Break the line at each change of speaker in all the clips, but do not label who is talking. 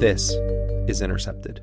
This is Intercepted.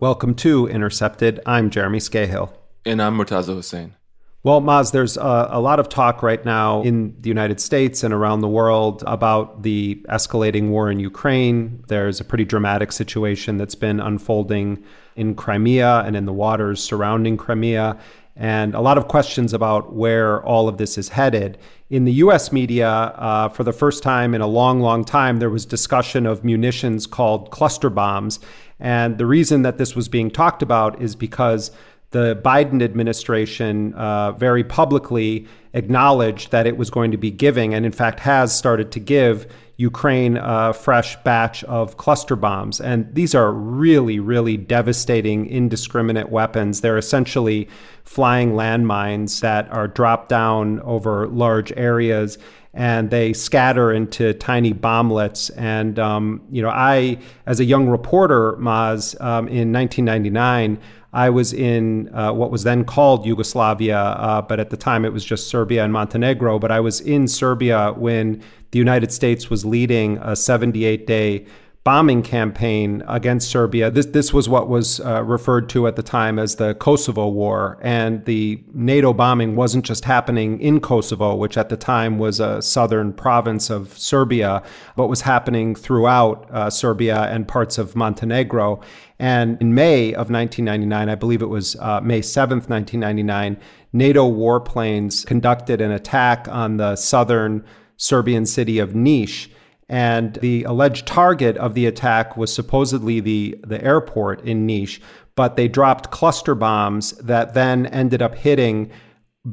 Welcome to Intercepted. I'm Jeremy Scahill.
And I'm Murtaza Hussain.
Well, Maz, there's a, a, lot of talk right now in the United States and around the world about the escalating war in Ukraine. There's a pretty dramatic situation that's been unfolding in Crimea and in the waters surrounding Crimea, and a lot of questions about where all of this is headed. In the US media, uh, for the first time in a long, long time, there was discussion of munitions called cluster bombs. And the reason that this was being talked about is because the Biden administration uh, very publicly acknowledged that it was going to be giving, and in fact has started to give, Ukraine a fresh batch of cluster bombs. And these are really, really devastating, indiscriminate weapons. They're essentially flying landmines that are dropped down over large areas and they scatter into tiny bomblets. And, um, you know, I, as a young reporter, Maz, um, in 1999, I was in uh, what was then called Yugoslavia, uh, but at the time it was just Serbia and Montenegro. But I was in Serbia when the United States was leading a 78 day bombing campaign against Serbia. This this was what was uh, referred to at the time as the Kosovo War, and the NATO bombing wasn't just happening in Kosovo, which at the time was a southern province of Serbia, but was happening throughout uh, Serbia and parts of Montenegro. And in May of 1999, I believe it was uh, May 7th, 1999, NATO warplanes conducted an attack on the southern Serbian city of Niš and the alleged target of the attack was supposedly the, the airport in Niš, but they dropped cluster bombs that then ended up hitting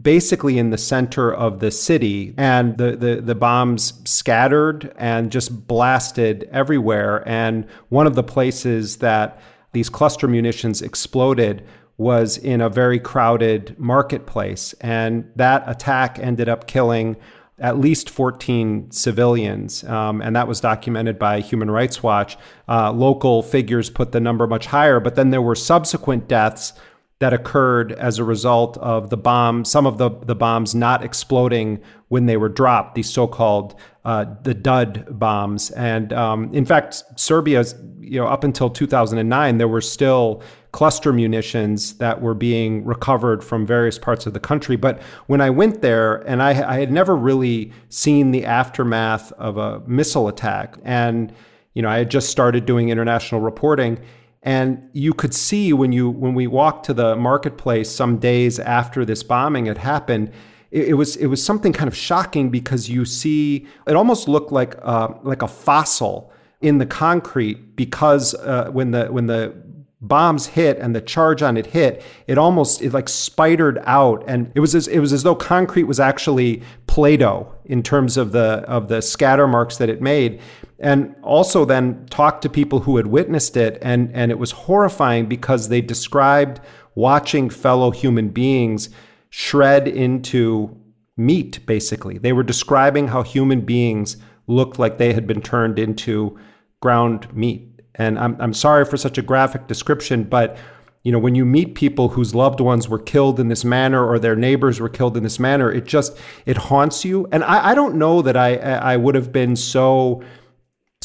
basically in the center of the city. And the, the, the bombs scattered and just blasted everywhere. And one of the places that these cluster munitions exploded was in a very crowded marketplace. And that attack ended up killing at least 14 civilians, um, and that was documented by Human Rights Watch. Uh, local figures put the number much higher, but then there were subsequent deaths that occurred as a result of the bomb, some of the, the bombs not exploding when they were dropped, these so-called uh, the dud bombs. And um, in fact, Serbia, you know, up until 2009, there were still cluster munitions that were being recovered from various parts of the country. But when I went there, and I, I had never really seen the aftermath of a missile attack, and you know, I had just started doing international reporting. And you could see when you when we walked to the marketplace some days after this bombing had happened, it, it was it was something kind of shocking because you see it almost looked like uh, like a fossil in the concrete because uh, when the when the bombs hit and the charge on it hit, it almost it like spidered out, and it was as it was as though concrete was actually Play-Doh in terms of the of the scatter marks that it made. And also then talked to people who had witnessed it, and and it was horrifying because they described watching fellow human beings shred into meat. Basically, they were describing how human beings looked like they had been turned into ground meat and I'm, I'm sorry for such a graphic description, but you know, when you meet people whose loved ones were killed in this manner or their neighbors were killed in this manner, it just it haunts you. And I, I don't know that I I would have been so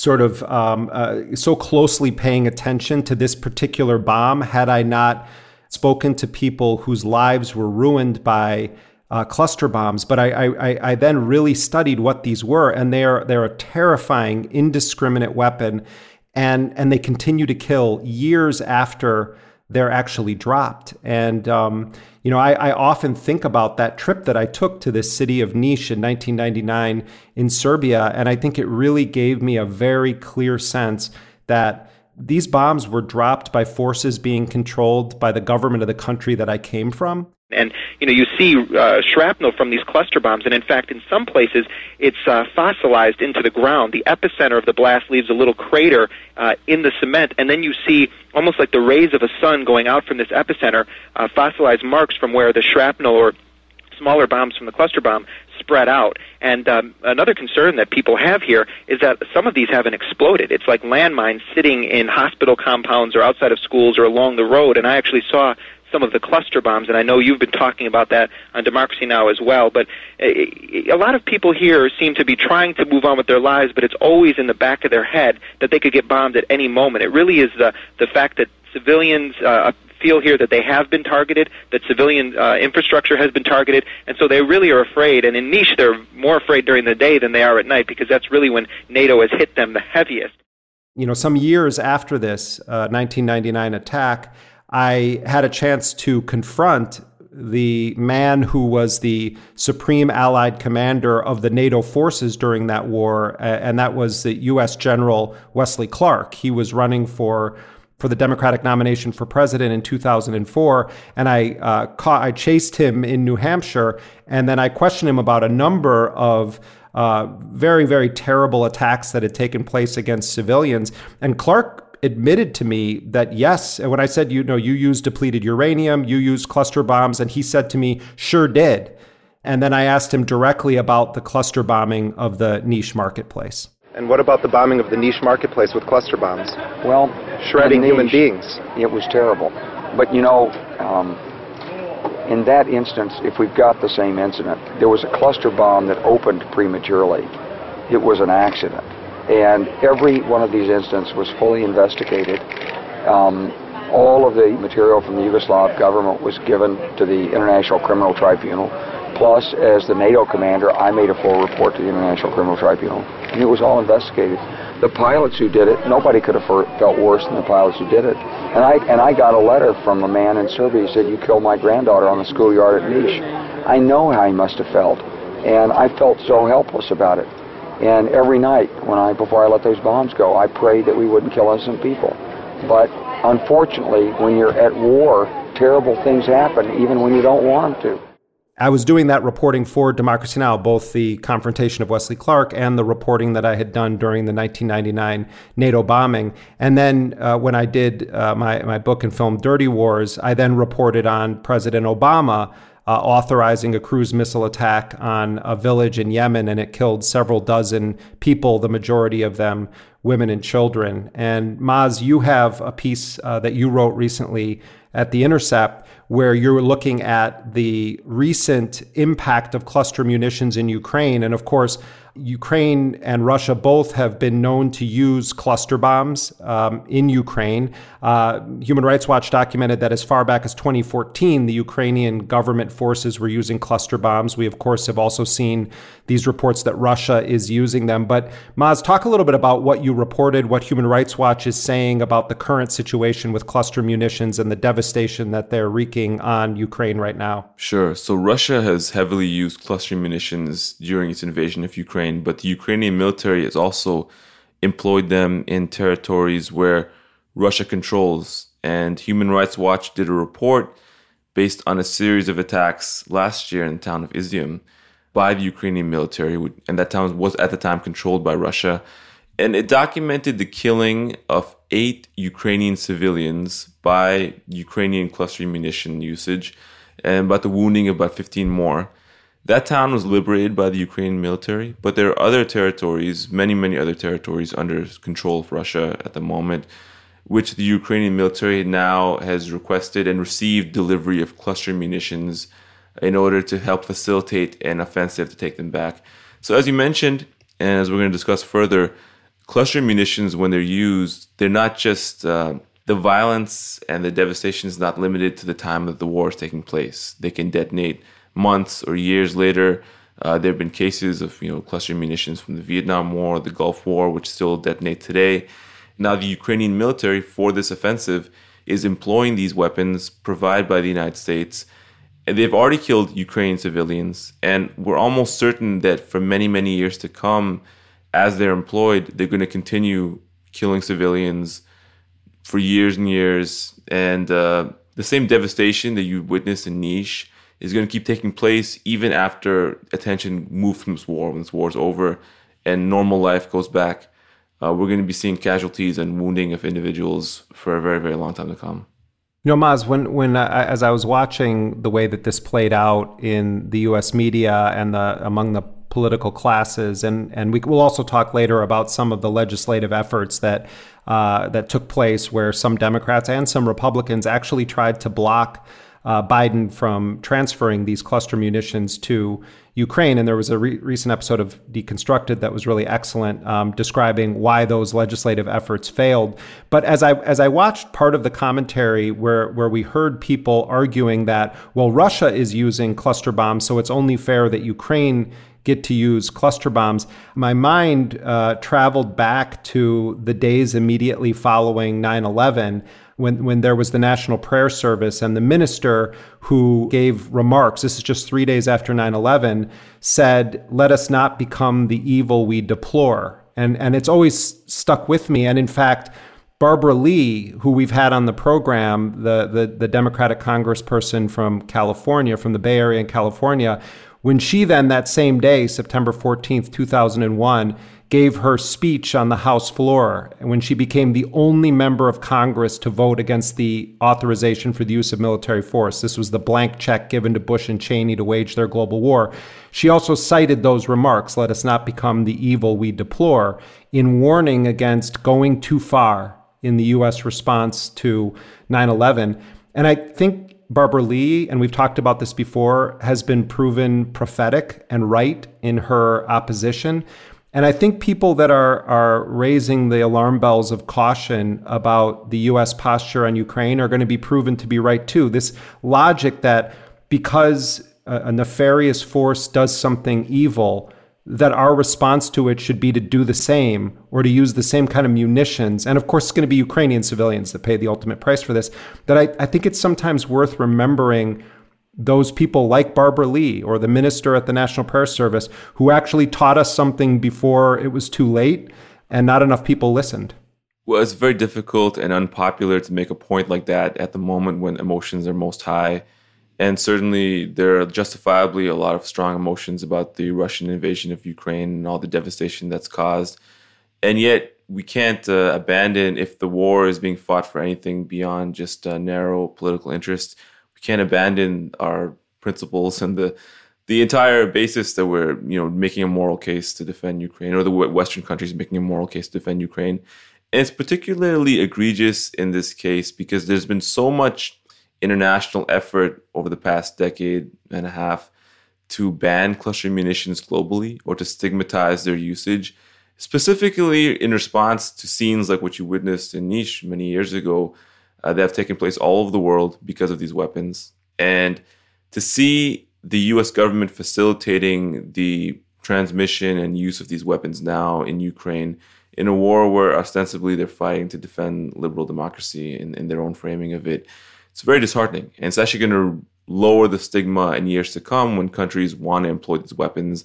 sort of um, uh, so closely paying attention to this particular bomb had I not spoken to people whose lives were ruined by uh, cluster bombs, but I, I, I then really studied what these were, and they are they're a terrifying, indiscriminate weapon, and and they continue to kill years after they're actually dropped. And um, you know, I, I, often think about that trip that I took to this city of Niš in 1999 in Serbia, and I think it really gave me a very clear sense that these bombs were dropped by forces being controlled by the government of the country that I came from.
And you know, you see uh, shrapnel from these cluster bombs, and in fact, in some places, it's uh, fossilized into the ground. The epicenter of the blast leaves a little crater uh, in the cement, and then you see almost like the rays of a sun going out from this epicenter, uh, fossilized marks from where the shrapnel or smaller bombs from the cluster bomb spread out. And um, another concern that people have here is that some of these haven't exploded. It's like landmines sitting in hospital compounds or outside of schools or along the road. And I actually saw some of the cluster bombs, and I know you've been talking about that on Democracy Now! as well. But a lot of people here seem to be trying to move on with their lives, but it's always in the back of their head that they could get bombed at any moment. It really is the the fact that civilians uh, feel here that they have been targeted, that civilian uh, infrastructure has been targeted, and so they really are afraid. And in Niš, they're more afraid during the day than they are at night because that's really when NATO has hit them the heaviest.
You know, some years after this uh, 1999 attack, I had a chance to confront the man who was the supreme allied commander of the NATO forces during that war, and that was the U.S. General Wesley Clark. He was running for for the Democratic nomination for president in 2004, and I uh, caught, I chased him in New Hampshire, and then I questioned him about a number of uh, very very terrible attacks that had taken place against civilians, and Clark admitted to me that yes, and when I said, you know, you used depleted uranium, you used cluster bombs, and he said to me, sure did. And then I asked him directly about the cluster bombing of the Niš marketplace.
And what about the bombing of the Niš marketplace with cluster bombs?
Well,
shredding human beings.
It was terrible. But you know, um, in that instance, if we've got the same incident, there was a cluster bomb that opened prematurely. It was an accident. And every one of these incidents was fully investigated. Um, all of the material from the Yugoslav government was given to the International Criminal Tribunal. Plus, as the NATO commander, I made a full report to the International Criminal Tribunal. And it was all investigated. The pilots who did it, nobody could have felt worse than the pilots who did it. And I, and I got a letter from a man in Serbia who said, you killed my granddaughter on the schoolyard at Niš. I know how he must have felt. And I felt so helpless about it. And every night, when I before I let those bombs go, I prayed that we wouldn't kill innocent people. But unfortunately, when you're at war, terrible things happen, even when you don't want to.
I was doing that reporting for Democracy Now!, both the confrontation of Wesley Clark and the reporting that I had done during the 1999 NATO bombing. And then uh, when I did uh, my, my book and film Dirty Wars, I then reported on President Obama uh, authorizing a cruise missile attack on a village in Yemen, and it killed several dozen people, the majority of them women and children. And Maz, you have a piece uh, that you wrote recently at The Intercept where you're looking at the recent impact of cluster munitions in Ukraine. And of course, Ukraine and Russia both have been known to use cluster bombs um, in Ukraine. Uh, Human Rights Watch documented that as far back as 2014, the Ukrainian government forces were using cluster bombs. We, of course, have also seen these reports that Russia is using them. But Maz, talk a little bit about what you reported, what Human Rights Watch is saying about the current situation with cluster munitions and the devastation that they're wreaking on Ukraine right now.
Sure. So Russia has heavily used cluster munitions during its invasion of Ukraine Ukraine, but the Ukrainian military has also employed them in territories where Russia controls. And Human Rights Watch did a report based on a series of attacks last year in the town of Izium by the Ukrainian military, and that town was at the time controlled by Russia. And it documented the killing of eight Ukrainian civilians by Ukrainian cluster munition usage and about the wounding of about 15 more. That town was liberated by the Ukrainian military, but there are other territories, many, many other territories under control of Russia at the moment, which the Ukrainian military now has requested and received delivery of cluster munitions in order to help facilitate an offensive to take them back. So, as you mentioned, and as we're going to discuss further, cluster munitions, when they're used, they're not just uh, the violence and the devastation is not limited to the time that the war is taking place. They can detonate months or years later. Uh, there have been cases of you know cluster munitions from the Vietnam War, the Gulf War, which still detonate today. Now the Ukrainian military for this offensive is employing these weapons provided by the United States. And they've already killed Ukrainian civilians, and we're almost certain that for many, many years to come, as they're employed, they're going to continue killing civilians for years and years. And uh, the same devastation that you witnessed in Niš is going to keep taking place even after attention moves from this war, when this war is over and normal life goes back. Uh, we're going to be seeing casualties and wounding of individuals for a very, very long time to come.
You know, Maz, when when I, as I was watching the way that this played out in the U.S. media and the among the political classes, and and we will also talk later about some of the legislative efforts that uh, that took place, where some Democrats and some Republicans actually tried to block uh, Biden from transferring these cluster munitions to Ukraine. And there was a re- recent episode of Deconstructed that was really excellent, um, describing why those legislative efforts failed. But as I as I watched part of the commentary where where we heard people arguing that well, Russia is using cluster bombs, so it's only fair that Ukraine get to use cluster bombs. My mind uh, traveled back to the days immediately following 9 11 when, when there was the national prayer service and the minister who gave remarks, this is just three days after 9 11, said, Let us not become the evil we deplore. And, and it's always stuck with me. And in fact, Barbara Lee, who we've had on the program, the, the, the Democratic congressperson from California, from the Bay Area in California, when she then, that same day, September 14th, 2001, gave her speech on the House floor when she became the only member of Congress to vote against the authorization for the use of military force. This was the blank check given to Bush and Cheney to wage their global war. She also cited those remarks, let us not become the evil we deplore, in warning against going too far in the U.S. response to 9 11. And I think Barbara Lee, and we've talked about this before, has been proven prophetic and right in her opposition. And I think people that are are raising the alarm bells of caution about the US posture on Ukraine are going to be proven to be right too. This logic that because a, nefarious force does something evil, that our response to it should be to do the same or to use the same kind of munitions. And of course, it's going to be Ukrainian civilians that pay the ultimate price for this. That I, I think it's sometimes worth remembering those people like Barbara Lee or the minister at the National Prayer Service who actually taught us something before it was too late and not enough people listened.
Well, it's very difficult and unpopular to make a point like that at the moment when emotions are most high. And certainly, there are justifiably a lot of strong emotions about the Russian invasion of Ukraine and all the devastation that's caused. And yet, we can't uh, abandon if the war is being fought for anything beyond just uh, narrow political interest we can't abandon our principles and the the entire basis that we're you know making a moral case to defend Ukraine, or the Western countries making a moral case to defend Ukraine. And it's particularly egregious in this case because there's been so much international effort over the past decade and a half to ban cluster munitions globally or to stigmatize their usage, specifically in response to scenes like what you witnessed in Niš many years ago, uh, that have taken place all over the world because of these weapons. And to see the US government facilitating the transmission and use of these weapons now in Ukraine in a war where ostensibly they're fighting to defend liberal democracy in, in their own framing of it, it's very disheartening. And it's actually going to lower the stigma in years to come when countries want to employ these weapons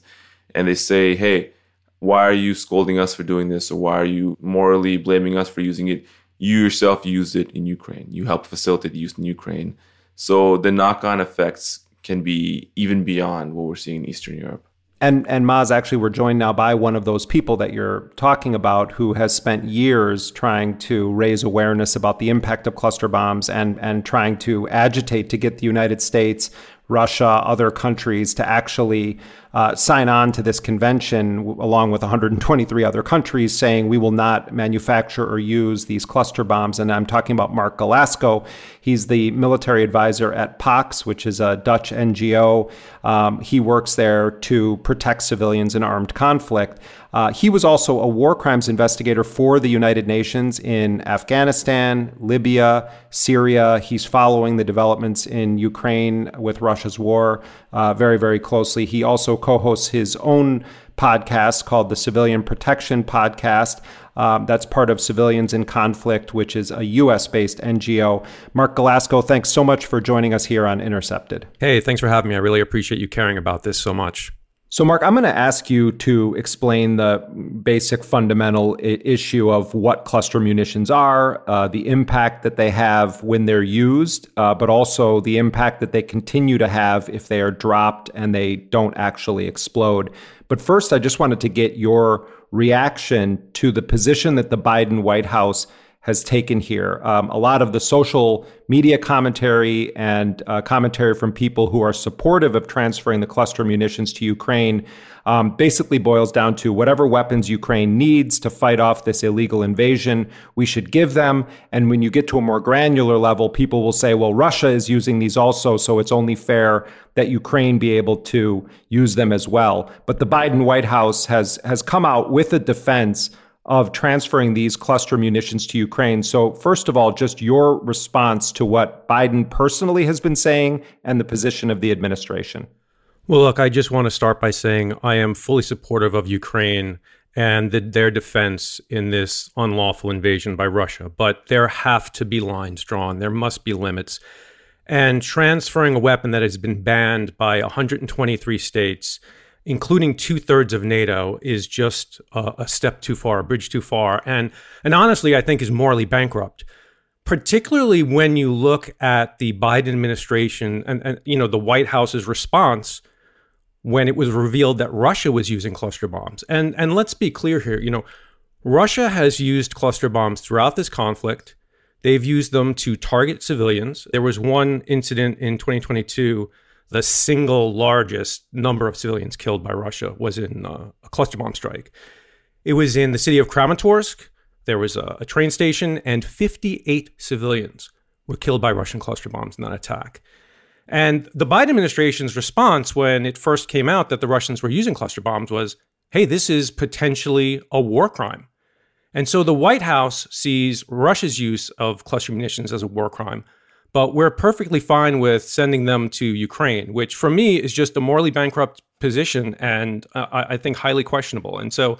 and they say, hey, why are you scolding us for doing this? Or why are you morally blaming us for using it? you yourself used it in Ukraine. You helped facilitate the use in Ukraine. So the knock on effects can be even beyond what we're seeing in Eastern Europe.
And and Maz, actually, we're joined now by one of those people that you're talking about, who has spent years trying to raise awareness about the impact of cluster bombs and and trying to agitate to get the United States, Russia, other countries to actually uh, sign on to this convention along with 123 other countries saying we will not manufacture or use these cluster bombs. And I'm talking about Marc Garlasco. He's the military advisor at PAX, which is a Dutch NGO. Um, he works there to protect civilians in armed conflict. Uh, he was also a war crimes investigator for the United Nations in Afghanistan, Libya, Syria. He's following the developments in Ukraine with Russia's war uh, very, very closely. He also co hosts his own podcast called the Civilian Protection Podcast. Um, that's part of Civilians in Conflict, which is a U.S. based NGO. Marc Garlasco, thanks so much for joining us here on Intercepted.
Hey, thanks for having me. I really appreciate you caring about this so much.
So, Mark, I'm going to ask you to explain the basic fundamental I- issue of what cluster munitions are, uh, the impact that they have when they're used, uh, but also the impact that they continue to have if they are dropped and they don't actually explode. But first, I just wanted to get your reaction to the position that the Biden White House has taken here. Um, a lot of the social media commentary and uh, commentary from people who are supportive of transferring the cluster munitions to Ukraine um, basically boils down to whatever weapons Ukraine needs to fight off this illegal invasion, we should give them. And when you get to a more granular level, people will say, well, Russia is using these also, so it's only fair that Ukraine be able to use them as well. But the Biden White House has has come out with a defense of transferring these cluster munitions to Ukraine. So, first of all, just your response to what Biden personally has been saying and the position of the administration.
Well, look, I just want to start by saying I am fully supportive of Ukraine and the, their defense in this unlawful invasion by Russia. But there have to be lines drawn, there must be limits. And transferring a weapon that has been banned by 123 states including two thirds of NATO, is just a, a, step too far, a bridge too far, and and honestly, I think is morally bankrupt. Particularly when you look at the Biden administration and, and you know the White House's response when it was revealed that Russia was using cluster bombs. And and let's be clear here, you know, Russia has used cluster bombs throughout this conflict. They've used them to target civilians. There was one incident in 2022 the single largest number of civilians killed by Russia was in uh, a cluster bomb strike. It was in the city of Kramatorsk. There was a, a, train station, and 58 civilians were killed by Russian cluster bombs in that attack. And the Biden administration's response when it first came out that the Russians were using cluster bombs was hey, this is potentially a war crime. And so the White House sees Russia's use of cluster munitions as a war crime but we're perfectly fine with sending them to Ukraine, which for me is just a morally bankrupt position and uh, I think highly questionable. And so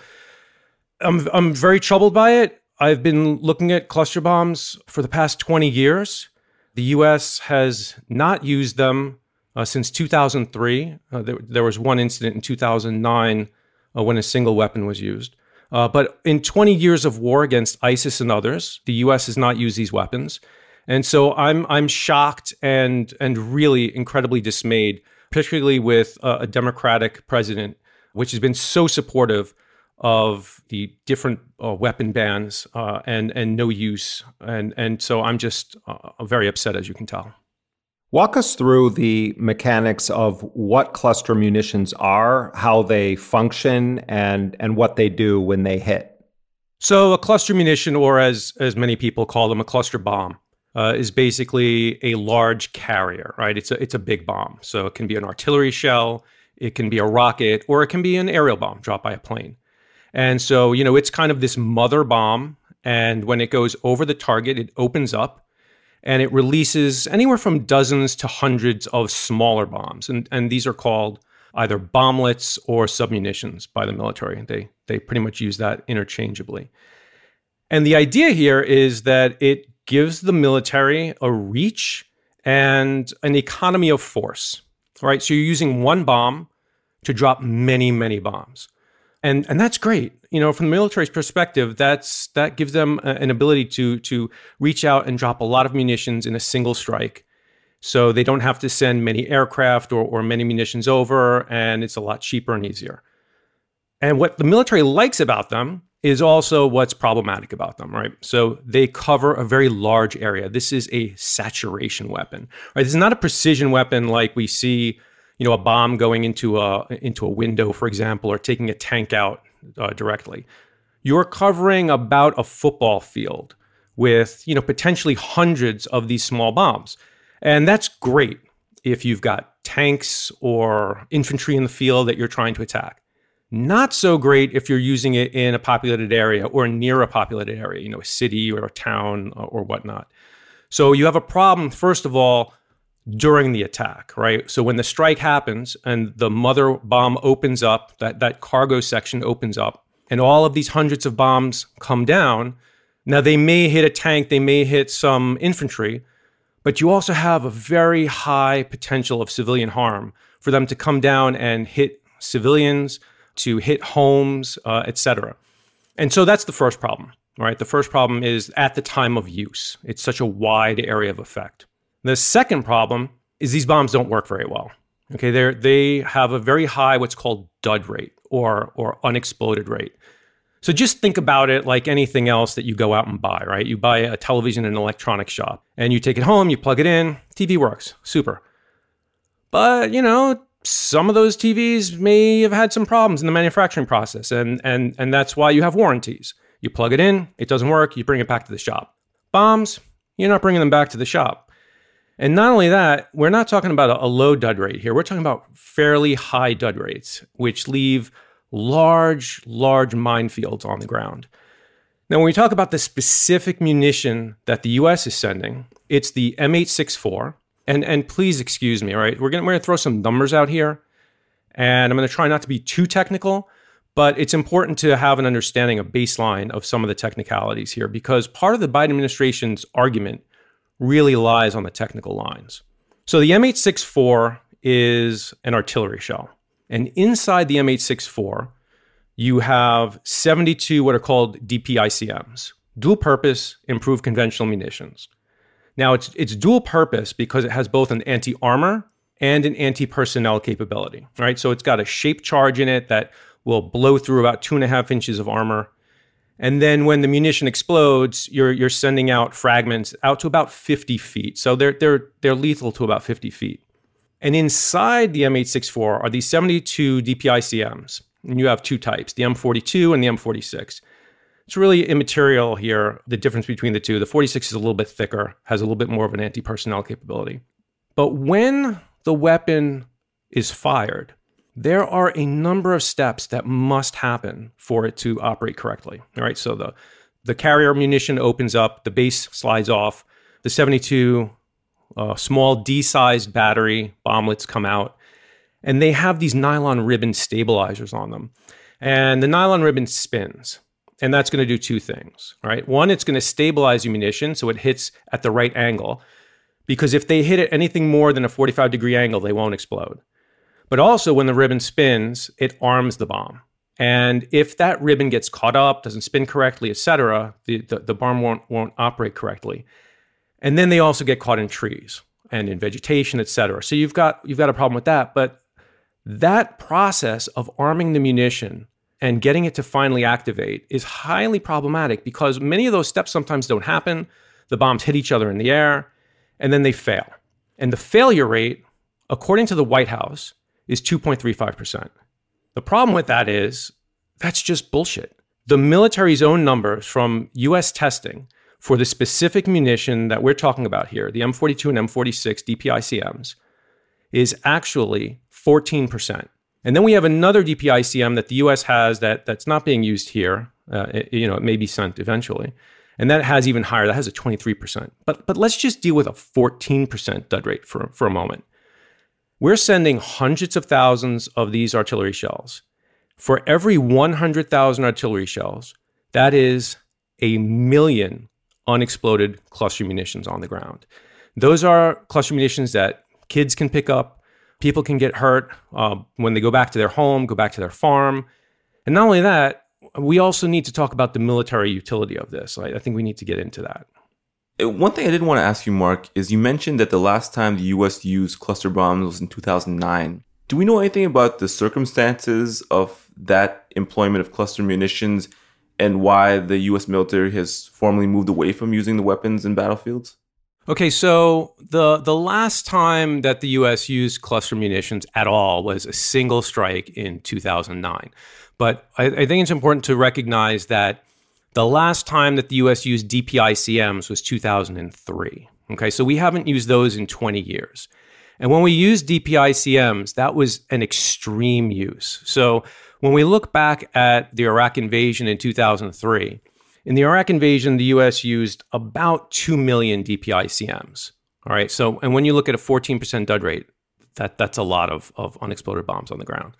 I'm, I'm very troubled by it. I've been looking at cluster bombs for the past 20 years. The US has not used them uh, since 2003. Uh, there, there, was one incident in 2009 uh, when a single weapon was used. Uh, but in 20 years of war against ISIS and others, the US has not used these weapons. And so I'm I'm shocked and and really incredibly dismayed, particularly with a, a Democratic president, which has been so supportive of the different uh, weapon bans uh, and and no use, and and so I'm just uh, very upset, as you can tell.
Walk us through the mechanics of what cluster munitions are, how they function, and and what they do when they hit.
So a cluster munition, or as as many people call them, a cluster bomb, uh, is basically a large carrier, right? It's a it's a big bomb, so it can be an artillery shell, it can be a rocket, or it can be an aerial bomb dropped by a plane. And so you know it's kind of this mother bomb, and when it goes over the target, it opens up, and it releases anywhere from dozens to hundreds of smaller bombs, and and these are called either bomblets or submunitions by the military. They they pretty much use that interchangeably. And the idea here is that it gives the military a reach and an economy of force. Right? So you're using one bomb to drop many, many bombs. And and that's great. You know, from the military's perspective, that's that gives them an ability to to reach out and drop a lot of munitions in a single strike. So they don't have to send many aircraft or, or many munitions over, and it's a lot cheaper and easier. And what the military likes about them is also what's problematic about them, right? So they cover a very large area. This is a saturation weapon, right? This is not a precision weapon like we see, you know, a bomb going into a into a window, for example, or taking a tank out uh, directly. You're covering about a football field with, you know, potentially hundreds of these small bombs, and that's great if you've got tanks or infantry in the field that you're trying to attack. Not so great if you're using it in a populated area or near a populated area, you know, a city or a town uh, or whatnot. So you have a problem, first of all, during the attack, right? So when the strike happens and the mother bomb opens up, that, that cargo section opens up, and all of these hundreds of bombs come down. Now they may hit a tank, they may hit some infantry, but you also have a very high potential of civilian harm for them to come down and hit civilians, to hit homes, uh, etc. And so that's the first problem, right? The first problem is at the time of use. It's such a wide area of effect. The second problem is these bombs don't work very well. Okay, they they have a very high what's called dud rate or or unexploded rate. So just think about it like anything else that you go out and buy, right? You buy a television in an electronics shop and you take it home, you plug it in, TV works, super. But, you know, some of those TVs may have had some problems in the manufacturing process and and and that's why you have warranties. You plug it in, it doesn't work, you bring it back to the shop. Bombs, you're not bringing them back to the shop. And not only that, we're not talking about a, a low dud rate here. We're talking about fairly high dud rates, which leave large, large minefields on the ground. Now, when we talk about the specific munition that the US is sending, it's the M864. And, and please excuse me, all right? We're going we're gonna throw some numbers out here. And I'm to try not to be too technical, but it's important to have an understanding, a baseline of some of the technicalities here, because part of the Biden administration's argument really lies on the technical lines. So the M864 is an artillery shell. And inside the M864, you have 72 what are called DPICMs, dual purpose improved conventional munitions. Now, it's, it's dual purpose because it has both an anti armor and an anti personnel capability, right? So it's got a shape charge in it that will blow through about two and a half inches of armor. And then when the munition explodes, you're, you're sending out fragments out to about 50 feet. So they're, they're, they're lethal to about 50 feet. And inside the M864 are these 72 DPICMs. And you have two types, the M42 and the M46. It's really immaterial here, the difference between the two. The 46 is a little bit thicker, has a little bit more of an anti personnel capability. But when the weapon is fired, there are a number of steps that must happen for it to operate correctly. All right, so the, the carrier munition opens up, the base slides off, the 72 a small D-sized battery bomblets come out, and they have these nylon ribbon stabilizers on them. And the nylon ribbon spins, and that's going to do two things, right? One, it's going to stabilize your munition so it hits at the right angle, because if they hit at anything more than a 45 degree angle, they won't explode. But also, when the ribbon spins, it arms the bomb. And if that ribbon gets caught up, doesn't spin correctly, etc., the, the, the bomb won't, won't operate correctly. And then they also get caught in trees and in vegetation, et cetera. So you've got you've got a problem with that. But that process of arming the munition and getting it to finally activate is highly problematic because many of those steps sometimes don't happen. The bombs hit each other in the air and then they fail. And the failure rate, according to the White House, is 2.35%. The problem with that is that's just bullshit. The military's own numbers from US testing for the specific munition that we're talking about here, the M42 and M46 DPICMs, is actually 14%. And then we have another DPICM that the US has that, that's not being used here. Uh, it, you know, it may be sent eventually. And that has even higher, that has a 23%. But, but let's just deal with a 14% dud rate for, for a moment. We're sending hundreds of thousands of these artillery shells. For every 100,000 artillery shells, that is a million unexploded cluster munitions on the ground. Those are cluster munitions that kids can pick up, people can get hurt uh, when they go back to their home, go back to their farm. And not only that, we also need to talk about the military utility of this. I, I think we need to get into that.
Uh, one thing I did want to ask you, Mark, is you mentioned that the last time the U.S. used cluster bombs was in 2009. Do we know anything about the circumstances of that employment of cluster munitions and why the U.S. military has formally moved away from using the weapons in battlefields?
Okay, so the the last time that the U.S. used cluster munitions at all was a single strike in 2009. But I, I think it's important to recognize that the last time that the U.S. used DPICMs was 2003. Okay, so we haven't used those in 20 years. And when we used DPICMs, that was an extreme use. So When we look back at the Iraq invasion in 2003, in the Iraq invasion, the US used about 2 million DPICMs. All right. So, and when you look at a 14% dud rate, that, that's a lot of, of unexploded bombs on the ground.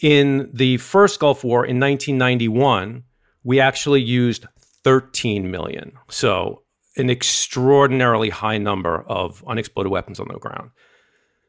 In the first Gulf War in 1991, we actually used 13 million. So, an extraordinarily high number of unexploded weapons on the ground.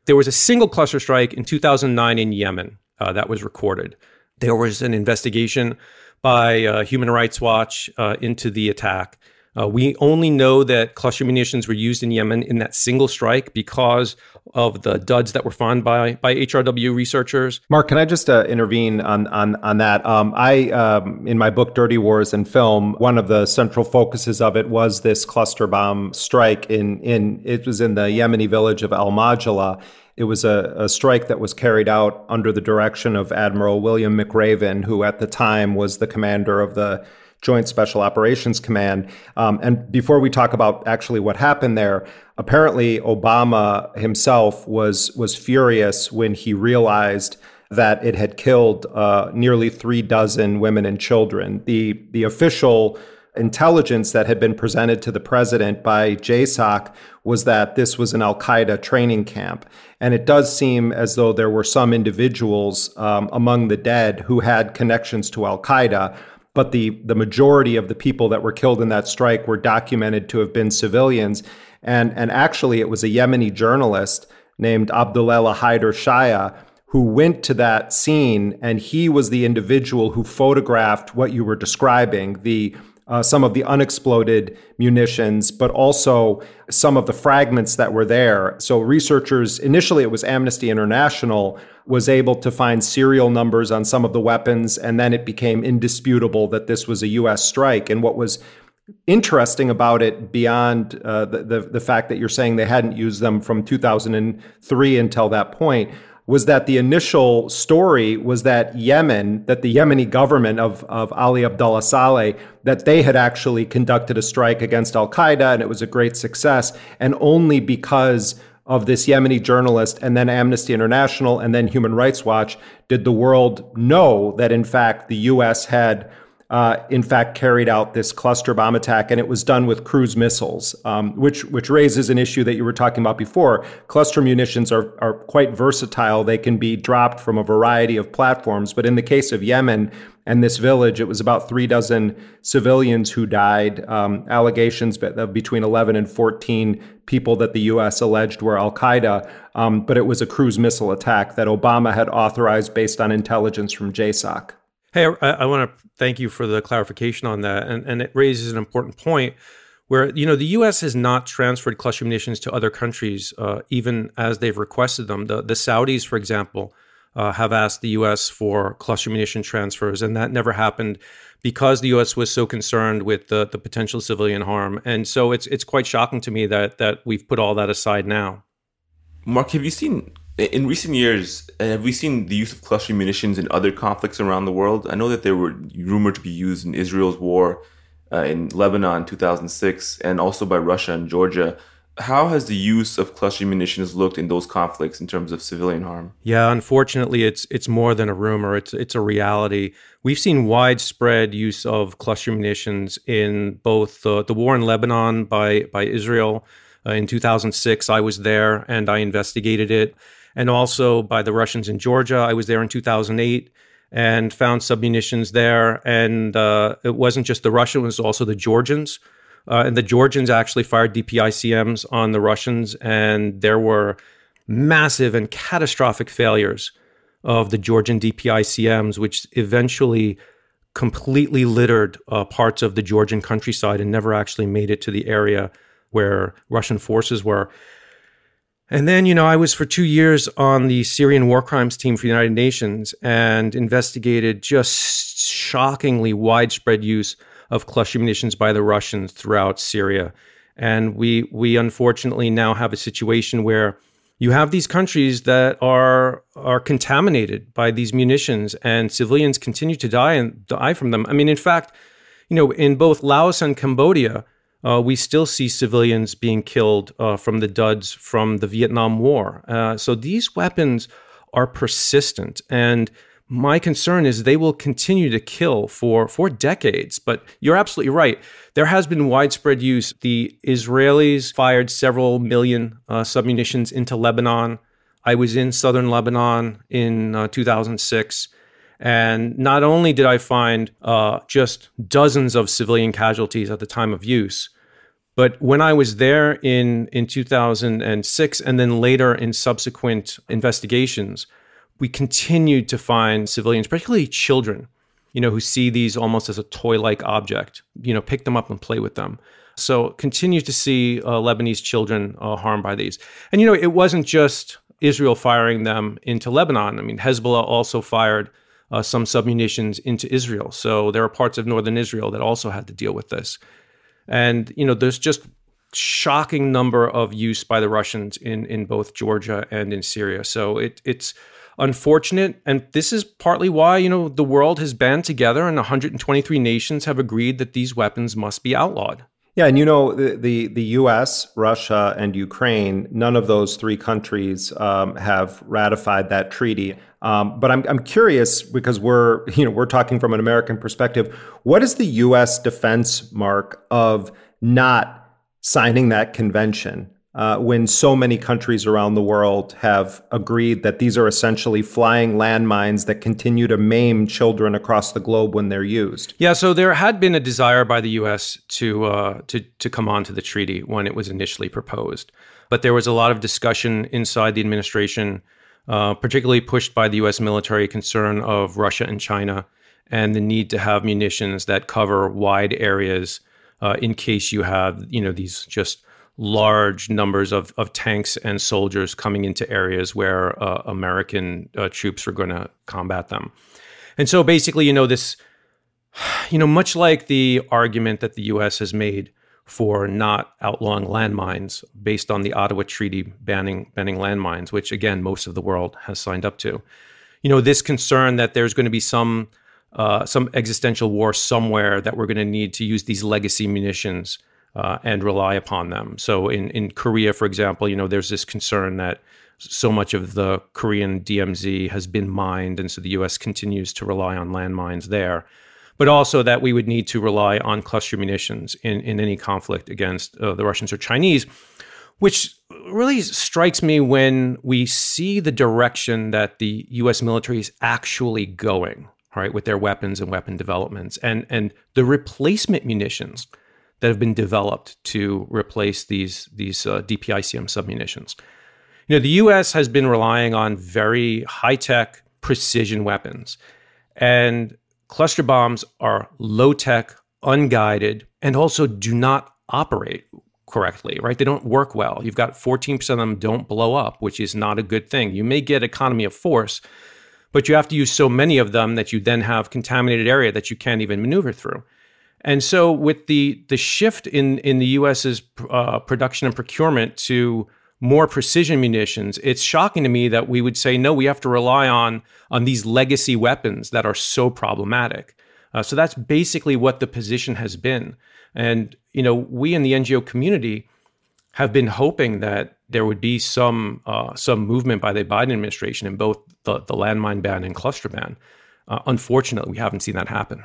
There was a single cluster strike in 2009 in Yemen uh, that was recorded. There was an investigation by uh, Human Rights Watch uh, into the attack. Uh, we only know that cluster munitions were used in Yemen in that single strike because of the duds that were found by by HRW researchers.
Mark, can I just uh, intervene on on on that? Um, I um, in my book Dirty Wars and Film, one of the central focuses of it was this cluster bomb strike in in it was in the Yemeni village of Al Majala. It was a, a, strike that was carried out under the direction of Admiral William McRaven, who at the time was the commander of the Joint Special Operations Command. Um, and before we talk about actually what happened there, apparently Obama himself was was furious when he realized that it had killed uh, nearly three dozen women and children. The the official intelligence that had been presented to the president by JSOC was that this was an Al Qaeda training camp. And it does seem as though there were some individuals um, among the dead who had connections to Al Qaeda. But the, the majority of the people that were killed in that strike were documented to have been civilians. And, and actually, it was a Yemeni journalist named Abdullah Haider Shaya who went to that scene, and he was the individual who photographed what you were describing the uh, some of the unexploded munitions, but also some of the fragments that were there. So, researchers, initially it was Amnesty International, was able to find serial numbers on some of the weapons, and then it became indisputable that this was a U.S. strike. And what was interesting about it beyond uh, the, the, the fact that you're saying they hadn't used them from 2003 until that point was that the initial story was that Yemen, that the Yemeni government of, of Ali Abdullah Saleh, that they had actually conducted a strike against Al Qaeda and it was a great success. And only because of this Yemeni journalist and then Amnesty International and then Human Rights Watch did the world know that, in fact, the U.S. had uh, in fact, carried out this cluster bomb attack, and it was done with cruise missiles, um, which which raises an issue that you were talking about before. Cluster munitions are are quite versatile; they can be dropped from a variety of platforms. But in the case of Yemen and this village, it was about three dozen civilians who died. Um, allegations of between 11 and 14 people that the U.S. alleged were Al Qaeda, um, but it was a cruise missile attack that Obama had authorized based on intelligence from JSOC.
Hey, I, I want to thank you for the clarification on that, and and it raises an important point where you know the U.S. has not transferred cluster munitions to other countries, uh, even as they've requested them. The the Saudis, for example, uh, have asked the U.S. for cluster munition transfers, and that never happened because the U.S. was so concerned with the the potential civilian harm. And so it's it's quite shocking to me that that we've put all that aside now.
Mark, have you seen in recent years, have we seen the use of cluster munitions in other conflicts around the world? I know that they were rumored to be used in Israel's war uh, in Lebanon 2006 and also by Russia and Georgia. How has the use of cluster munitions looked in those conflicts in terms of civilian harm?
Yeah, unfortunately, it's it's more than a rumor. It's it's a reality. We've seen widespread use of cluster munitions in both uh, the war in Lebanon by by Israel uh, in 2006. I was there and I investigated it and also by the Russians in Georgia. I was there in 2008 and found submunitions there. And uh, it wasn't just the Russians, it was also the Georgians. Uh, and the Georgians actually fired DPICMs on the Russians, and there were massive and catastrophic failures of the Georgian DPICMs, which eventually completely littered uh, parts of the Georgian countryside and never actually made it to the area where Russian forces were. And then, you know, I was for two years on the Syrian war crimes team for the United Nations and investigated just shockingly widespread use of cluster munitions by the Russians throughout Syria. And we we unfortunately now have a situation where you have these countries that are are contaminated by these munitions and civilians continue to die and die from them. I mean, in fact, you know, in both Laos and Cambodia, uh, we still see civilians being killed uh, from the duds from the Vietnam War. Uh, so these weapons are persistent. And my concern is they will continue to kill for for decades. But you're absolutely right. There has been widespread use. The Israelis fired several million uh, submunitions into Lebanon. I was in southern Lebanon in uh, 2006. And not only did I find uh, just dozens of civilian casualties at the time of use, but when I was there in, in 2006 and then later in subsequent investigations, we continued to find civilians, particularly children, you know, who see these almost as a toy-like object, you know, pick them up and play with them. So continue to see uh, Lebanese children uh, harmed by these. And, you know, it wasn't just Israel firing them into Lebanon. I mean, Hezbollah also fired uh, some submunitions into Israel. So there are parts of northern Israel that also had to deal with this. And, you know, there's just shocking number of use by the Russians in, in both Georgia and in Syria. So it, it's unfortunate. And this is partly why, you know, the world has band together and 123 nations have agreed that these weapons must be outlawed.
Yeah, and you know the, the, the U.S., Russia, and Ukraine. None of those three countries um, have ratified that treaty. Um, but I'm I'm curious because we're you know we're talking from an American perspective. What is the U.S. defense mark of not signing that convention? Uh, when so many countries around the world have agreed that these are essentially flying landmines that continue to maim children across the globe when they're used.
Yeah, so there had been a desire by the U.S. to uh, to to come onto the treaty when it was initially proposed, but there was a lot of discussion inside the administration, uh, particularly pushed by the U.S. military concern of Russia and China and the need to have munitions that cover wide areas uh, in case you have you know these just large numbers of, of tanks and soldiers coming into areas where uh, American uh, troops are going to combat them. And so basically, you know, this, you know, much like the argument that the US has made for not outlawing landmines based on the Ottawa Treaty banning banning landmines, which again most of the world has signed up to. You know, this concern that there's going to be some uh, some existential war somewhere that we're going to need to use these legacy munitions uh, and rely upon them. So in in Korea, for example, you know, there's this concern that so much of the Korean DMZ has been mined, and so the U.S. continues to rely on landmines there. But also that we would need to rely on cluster munitions in, in any conflict against uh, the Russians or Chinese, which really strikes me when we see the direction that the U.S. military is actually going, right, with their weapons and weapon developments, and and the replacement munitions that have been developed to replace these these uh, DPICM submunitions. You know, the U.S. has been relying on very high tech precision weapons, and cluster bombs are low tech, unguided, and also do not operate correctly, right? They don't work well. You've got 14% of them don't blow up, which is not a good thing. You may get economy of force, but you have to use so many of them that you then have contaminated area that you can't even maneuver through. And so, with the the shift in in the U.S.'s uh, production and procurement to more precision munitions, it's shocking to me that we would say no. We have to rely on on these legacy weapons that are so problematic. Uh, so that's basically what the position has been. And you know, we in the NGO community have been hoping that there would be some uh, some movement by the Biden administration in both the, the landmine ban and cluster ban. Uh, unfortunately, we haven't seen that happen.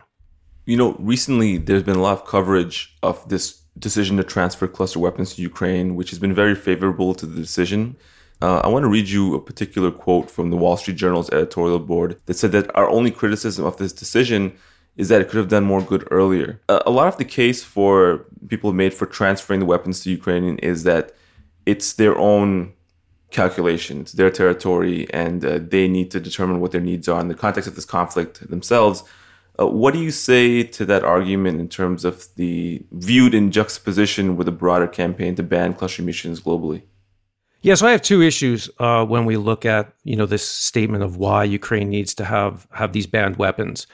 You know, recently there's been a lot of coverage of this decision to transfer cluster weapons to Ukraine, which has been very favorable to the decision. Uh, I want to read you a particular quote from the Wall Street Journal's editorial board that said that our only criticism of this decision is that it could have done more good earlier. Uh, a lot of the case for people made for transferring the weapons to Ukraine is that it's their own calculations, their territory, and uh, they need to determine what their needs are in the context of this conflict themselves. Uh, what do you say to that argument in terms of the viewed in juxtaposition with a broader campaign to ban cluster munitions globally?
Yeah, so I have two issues uh, when we look at you know this statement of why Ukraine needs to have have these banned weapons.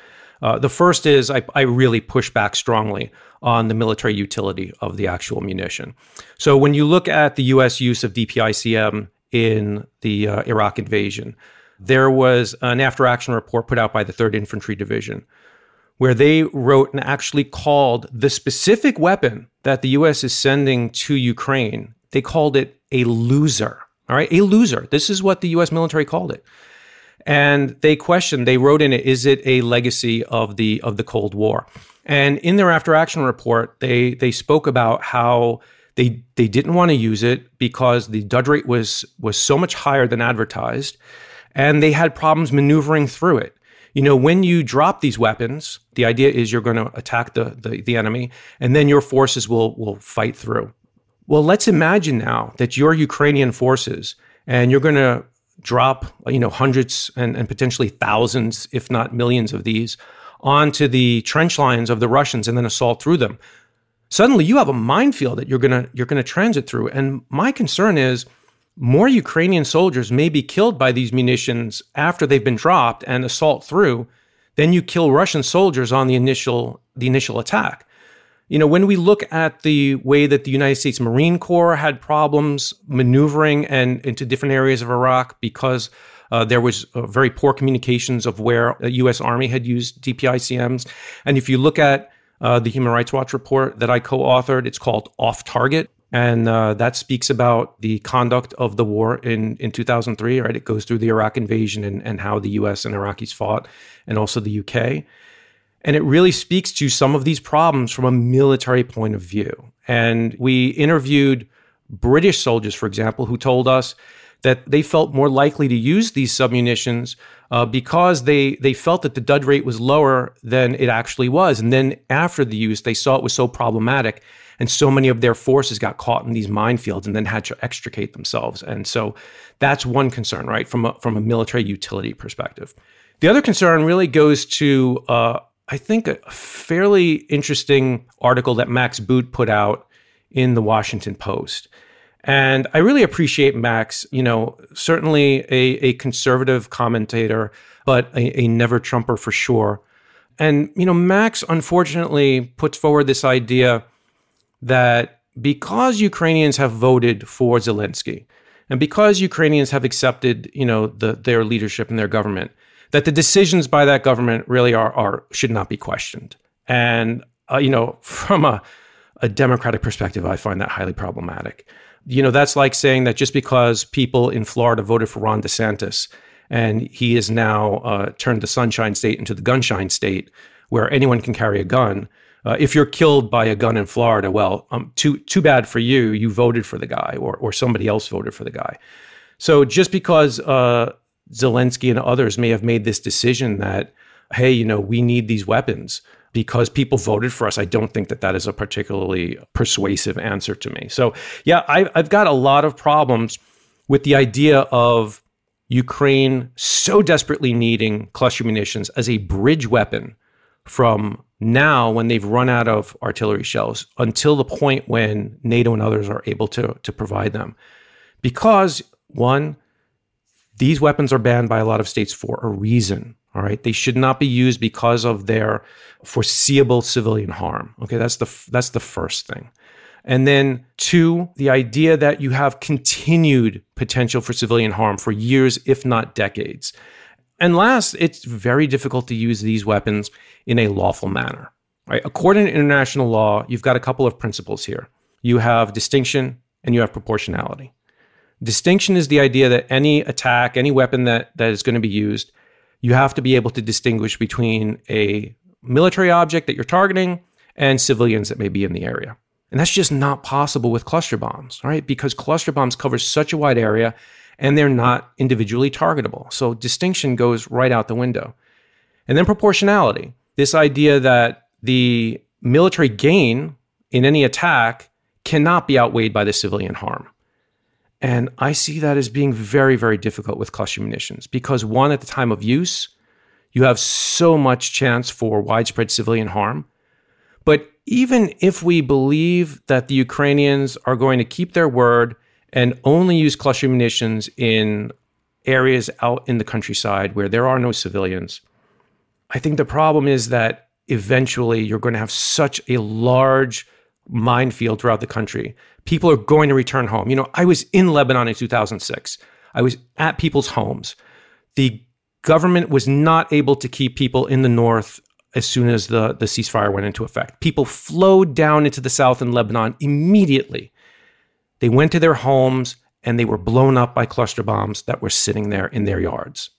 Uh, the first is I, I, really push back strongly on the military utility of the actual munition. So when you look at the U.S. use of DPICM in the uh, Iraq invasion, there was an after action report put out by the 3rd Infantry Division where they wrote and actually called the specific weapon that the US is sending to Ukraine, they called it a loser. All right, a loser. This is what the US military called it. And they questioned, they wrote in it, is it a legacy of the of the Cold War? And in their after action report, they they spoke about how they they didn't want to use it because the dud rate was was so much higher than advertised, and they had problems maneuvering through it. You know, when you drop these weapons, the idea is you're going to attack the, the, the enemy, and then your forces will will fight through. Well, let's imagine now that you're Ukrainian forces and you're going to drop, you know, hundreds and, and potentially thousands, if not millions of these onto the trench lines of the Russians and then assault through them. Suddenly you have a minefield that you're going to you're going to transit through. And my concern is more Ukrainian soldiers may be killed by these munitions after they've been dropped and assault through than you kill Russian soldiers on the initial the initial attack. You know, when we look at the way that the United States Marine Corps had problems maneuvering and into different areas of Iraq because uh, there was uh, very poor communications of where the U.S. Army had used DPICMs, and if you look at uh, the Human Rights Watch report that I co-authored, it's called Off Target, and uh, that speaks about the conduct of the war in, in 2003 right it goes through the iraq invasion and, and how the us and iraqis fought and also the uk and it really speaks to some of these problems from a military point of view. And we interviewed British soldiers, for example, who told us that they felt more likely to use these submunitions uh, because they they felt that the dud rate was lower than it actually was. And then after the use, they saw it was so problematic, and so many of their forces got caught in these minefields and then had to extricate themselves. And so that's one concern, right, from a, from a military utility perspective. The other concern really goes to uh, I think, a fairly interesting article that Max Boot put out in the Washington Post. And I really appreciate Max, you know, certainly a, a conservative commentator, but a, a never Trumper for sure. And, you know, Max unfortunately puts forward this idea that because Ukrainians have voted for Zelensky, and because Ukrainians have accepted, you know, the, their leadership and their government, that the decisions by that government really are, are should not be questioned. And uh, you know, from a, a democratic perspective, I find that highly problematic. You know, that's like saying that just because people in Florida voted for Ron DeSantis and he is now uh, turned the Sunshine State into the Gunshine State, where anyone can carry a gun. Uh, if you're killed by a gun in Florida, well, um, too too bad for you. You voted for the guy, or or somebody else voted for the guy. So just because uh, Zelensky and others may have made this decision that, hey, you know, we need these weapons because people voted for us. I don't think that that is a particularly persuasive answer to me. So, yeah, I, I've got a lot of problems with the idea of Ukraine so desperately needing cluster munitions as a bridge weapon from now when they've run out of artillery shells until the point when NATO and others are able to, to provide them. Because, one, these weapons are banned by a lot of states for a reason. All right, they should not be used because of their foreseeable civilian harm. Okay, that's the that's the first thing. And then two, the idea that you have continued potential for civilian harm for years, if not decades. And last, it's very difficult to use these weapons in a lawful manner. Right? According to international law, you've got a couple of principles here. You have distinction and you have proportionality. Distinction is the idea that any attack, any weapon that, that is going to be used, you have to be able to distinguish between a military object that you're targeting and civilians that may be in the area. And that's just not possible with cluster bombs, right? Because cluster bombs cover such a wide area and they're not individually targetable. So distinction goes right out the window. And then proportionality this idea that the military gain in any attack cannot be outweighed by the civilian harm. And I see that as being very, very difficult with cluster munitions because, one, at the time of use, you have so much chance for widespread civilian harm. But even if we believe that the Ukrainians are going to keep their word and only use cluster munitions in areas out in the countryside where there are no civilians, I think the problem is that eventually you're going to have such a large minefield throughout the country. People are going to return home. You know, I was in Lebanon in 2006. I was at people's homes. The government was not able to keep people in the north as soon as the, the ceasefire went into effect. People flowed down into the south in Lebanon immediately. They went to their homes and they were blown up by cluster bombs that were sitting there in their yards.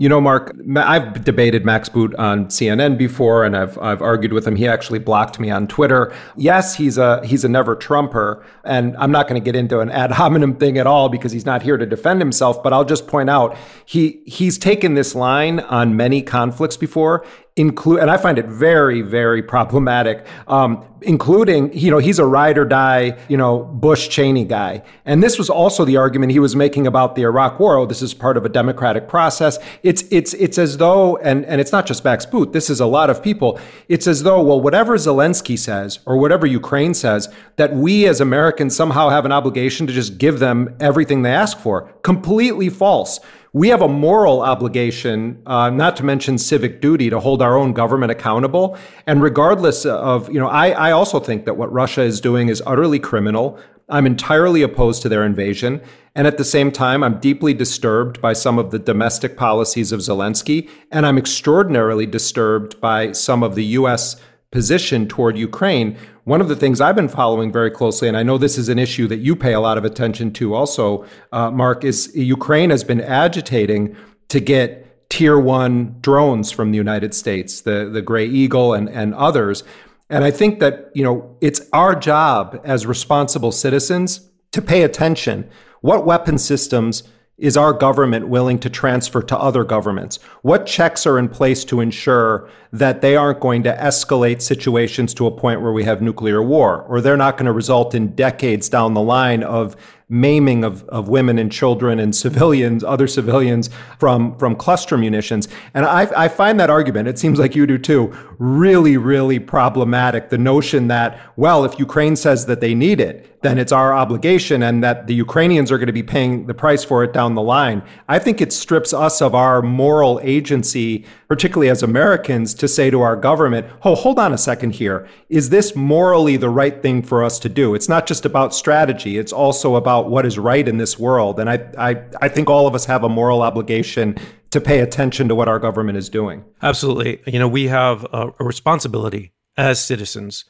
You know, Marc, I've debated Max Boot on CNN before, and I've I've argued with him. He actually blocked me on Twitter. Yes, he's a he's a never Trumper, and I'm not going to get into an ad hominem thing at all because he's not here to defend himself. But I'll just point out he he's taken this line on many conflicts before, include, and I find it very, very problematic, um, including, you know, he's a ride or die, you know, Bush Cheney guy. And this was also the argument he was making about the Iraq war. Oh, this is part of a democratic process. It's, it's, it's as though, and, and it's not just Max Boot, this is a lot of people. It's as though, well, whatever Zelensky says or whatever Ukraine says, that we as Americans somehow have an obligation to just give them everything they ask for. Completely false we have a moral obligation, uh, not to mention civic duty, to hold our own government accountable. And regardless of, you know, I, I also think that what Russia is doing is utterly criminal. I'm entirely opposed to their invasion. And at the same time, I'm deeply disturbed by some of the domestic policies of Zelensky. And I'm extraordinarily disturbed by some of the U.S. position toward Ukraine, one of the things I've been following very closely, and I know this is an issue that you pay a lot of attention to also, uh, Marc, is Ukraine has been agitating to get tier one drones from the United States, the, the Gray Eagle and, and others. And I think that, you know, it's our job as responsible citizens to pay attention. What weapon systems is our government willing to transfer to other governments? What checks are in place to ensure that they aren't going to escalate situations to a point where we have nuclear war, or they're not going to result in decades down the line of maiming of, of women and children and civilians, other civilians from, from cluster munitions. And I, I find that argument, it seems like you do too, really, really problematic. The notion that, well, if Ukraine says that they need it, then it's our obligation and that the Ukrainians are going to be paying the price for it down the line. I think it strips us of our moral agency, particularly as Americans, to say to our government, oh, hold on a second here. Is this morally the right thing for us to do? It's not just about strategy. It's also about what is right in this world. And I, I, I think all of us have a moral obligation to pay attention to what our government is doing.
Absolutely. You know, we have a, a responsibility as citizens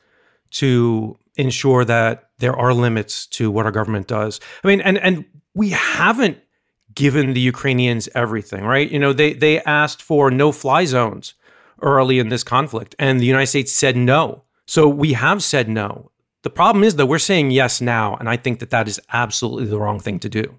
to ensure that there are limits to what our government does. I mean, and and we haven't given the Ukrainians everything, right? You know, they they asked for no fly zones early in this conflict and the United States said no. So we have said no. The problem is that we're saying yes now and I think that that is absolutely the wrong thing to do.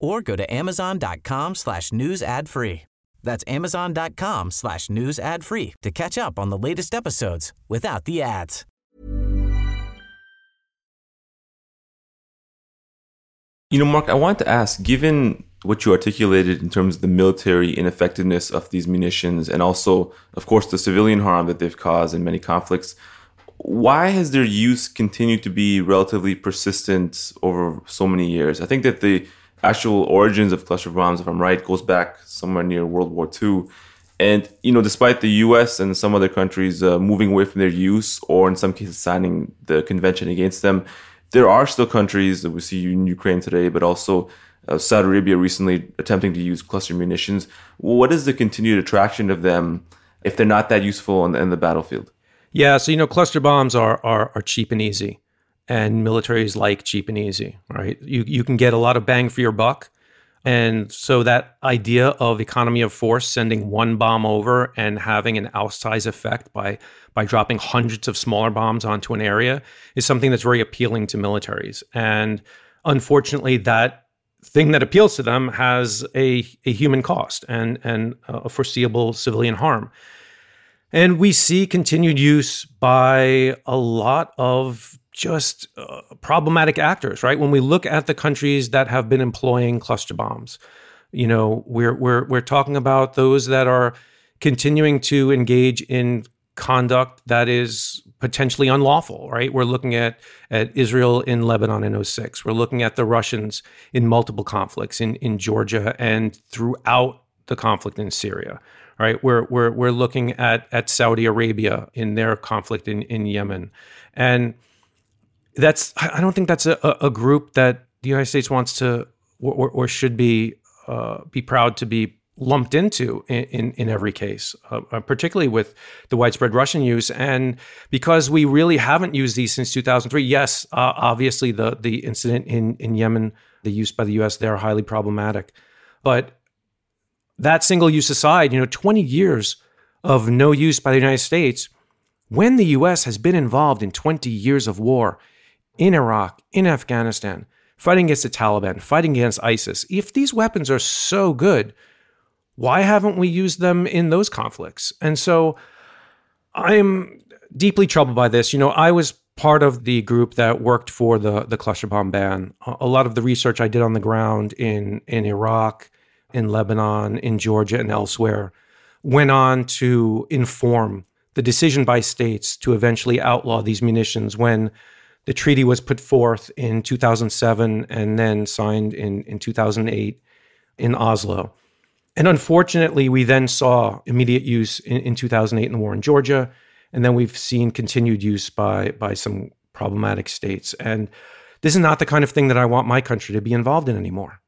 or go to amazon.com slash news ad free. That's amazon.com slash news ad free to catch up on the latest episodes without the ads.
You know, Marc, I want to ask, given what you articulated in terms of the military ineffectiveness of these munitions and also, of course, the civilian harm that they've caused in many conflicts, why has their use continued to be relatively persistent over so many years? I think that the actual origins of cluster bombs, if I'm right, goes back somewhere near World War II. And you know, despite the U.S. and some other countries uh, moving away from their use, or in some cases signing the convention against them, there are still countries that we see in Ukraine today, but also uh, Saudi Arabia recently attempting to use cluster munitions. What is the continued attraction of them if they're not that useful in, in the battlefield?
Yeah, so you know, cluster bombs are are, are cheap and easy and militaries like cheap and easy, right? You you can get a lot of bang for your buck. And so that idea of economy of force, sending one bomb over and having an outsized effect by by dropping hundreds of smaller bombs onto an area is something that's very appealing to militaries. And unfortunately, that thing that appeals to them has a, a human cost and, and a foreseeable civilian harm. And we see continued use by a lot of just uh, problematic actors, right? When we look at the countries that have been employing cluster bombs, you know, we're we're we're talking about those that are continuing to engage in conduct that is potentially unlawful, right? We're looking at, at Israel in Lebanon in 06. We're looking at the Russians in multiple conflicts in, in Georgia and throughout the conflict in Syria, right? We're, we're, we're looking at, at Saudi Arabia in their conflict in, in Yemen. And that's, I don't think that's a, a group that the United States wants to or, or should be, uh, be proud to be lumped into in, in, in every case, uh, uh, particularly with the widespread Russian use. And because we really haven't used these since 2003, yes, uh, obviously the, the incident in, in Yemen, the use by the US, they're highly problematic. But that single use aside, you know, 20 years of no use by the United States, when the US has been involved in 20 years of war in Iraq, in Afghanistan, fighting against the Taliban, fighting against ISIS, if these weapons are so good, why haven't we used them in those conflicts? And so I'm deeply troubled by this. You know, I was part of the group that worked for the the cluster bomb ban. A lot of the research I did on the ground in in Iraq, in Lebanon, in Georgia, and elsewhere went on to inform the decision by states to eventually outlaw these munitions when the treaty was put forth in 2007 and then signed in, in 2008 in Oslo. And unfortunately, we then saw immediate use in, in 2008 in the war in Georgia, and then we've seen continued use by by some problematic states. And this is not the kind of thing that I want my country to be involved in anymore.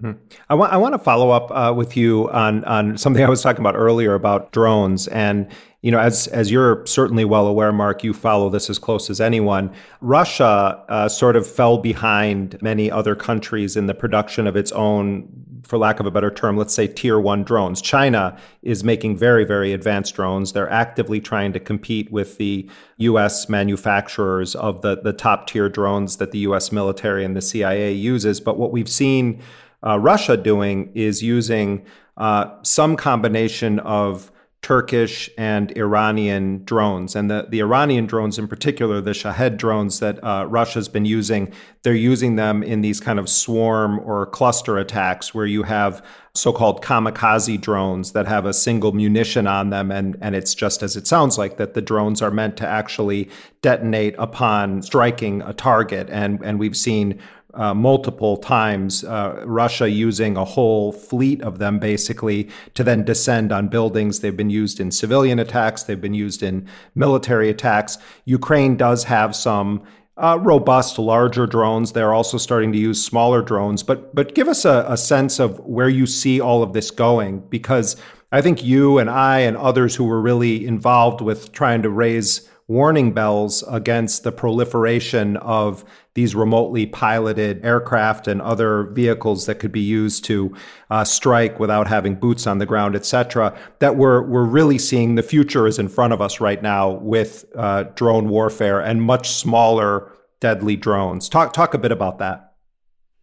Hmm. I want I want to follow up uh, with you on on something I was talking about earlier about drones and you know as as you're certainly well aware Marc you follow this as close as anyone. Russia uh, sort of fell behind many other countries in the production of its own for lack of a better term let's say tier 1 drones. China is making very very advanced drones. They're actively trying to compete with the US manufacturers of the the top tier drones that the US military and the CIA uses. But what we've seen uh, Russia doing is using uh, some combination of Turkish and Iranian drones. And the, the Iranian drones, in particular, the Shahed drones that uh, Russia's been using, they're using them in these kind of swarm or cluster attacks where you have so called kamikaze drones that have a single munition on them. And, and it's just as it sounds like that the drones are meant to actually detonate upon striking a target. And, and we've seen uh, multiple times, uh, Russia using a whole fleet of them basically to then descend on buildings. They've been used in civilian attacks, they've been used in military attacks. Ukraine does have some. Uh, robust, larger drones. They're also starting to use smaller drones. But but give us a, a sense of where you see all of this going, because I think you and I and others who were really involved with trying to raise warning bells against the proliferation of these remotely piloted aircraft and other vehicles that could be used to uh, strike without having boots on the ground, et cetera, that we're, we're really seeing the future is in front of us right now with uh, drone warfare and much smaller deadly drones. Talk, talk a bit about that.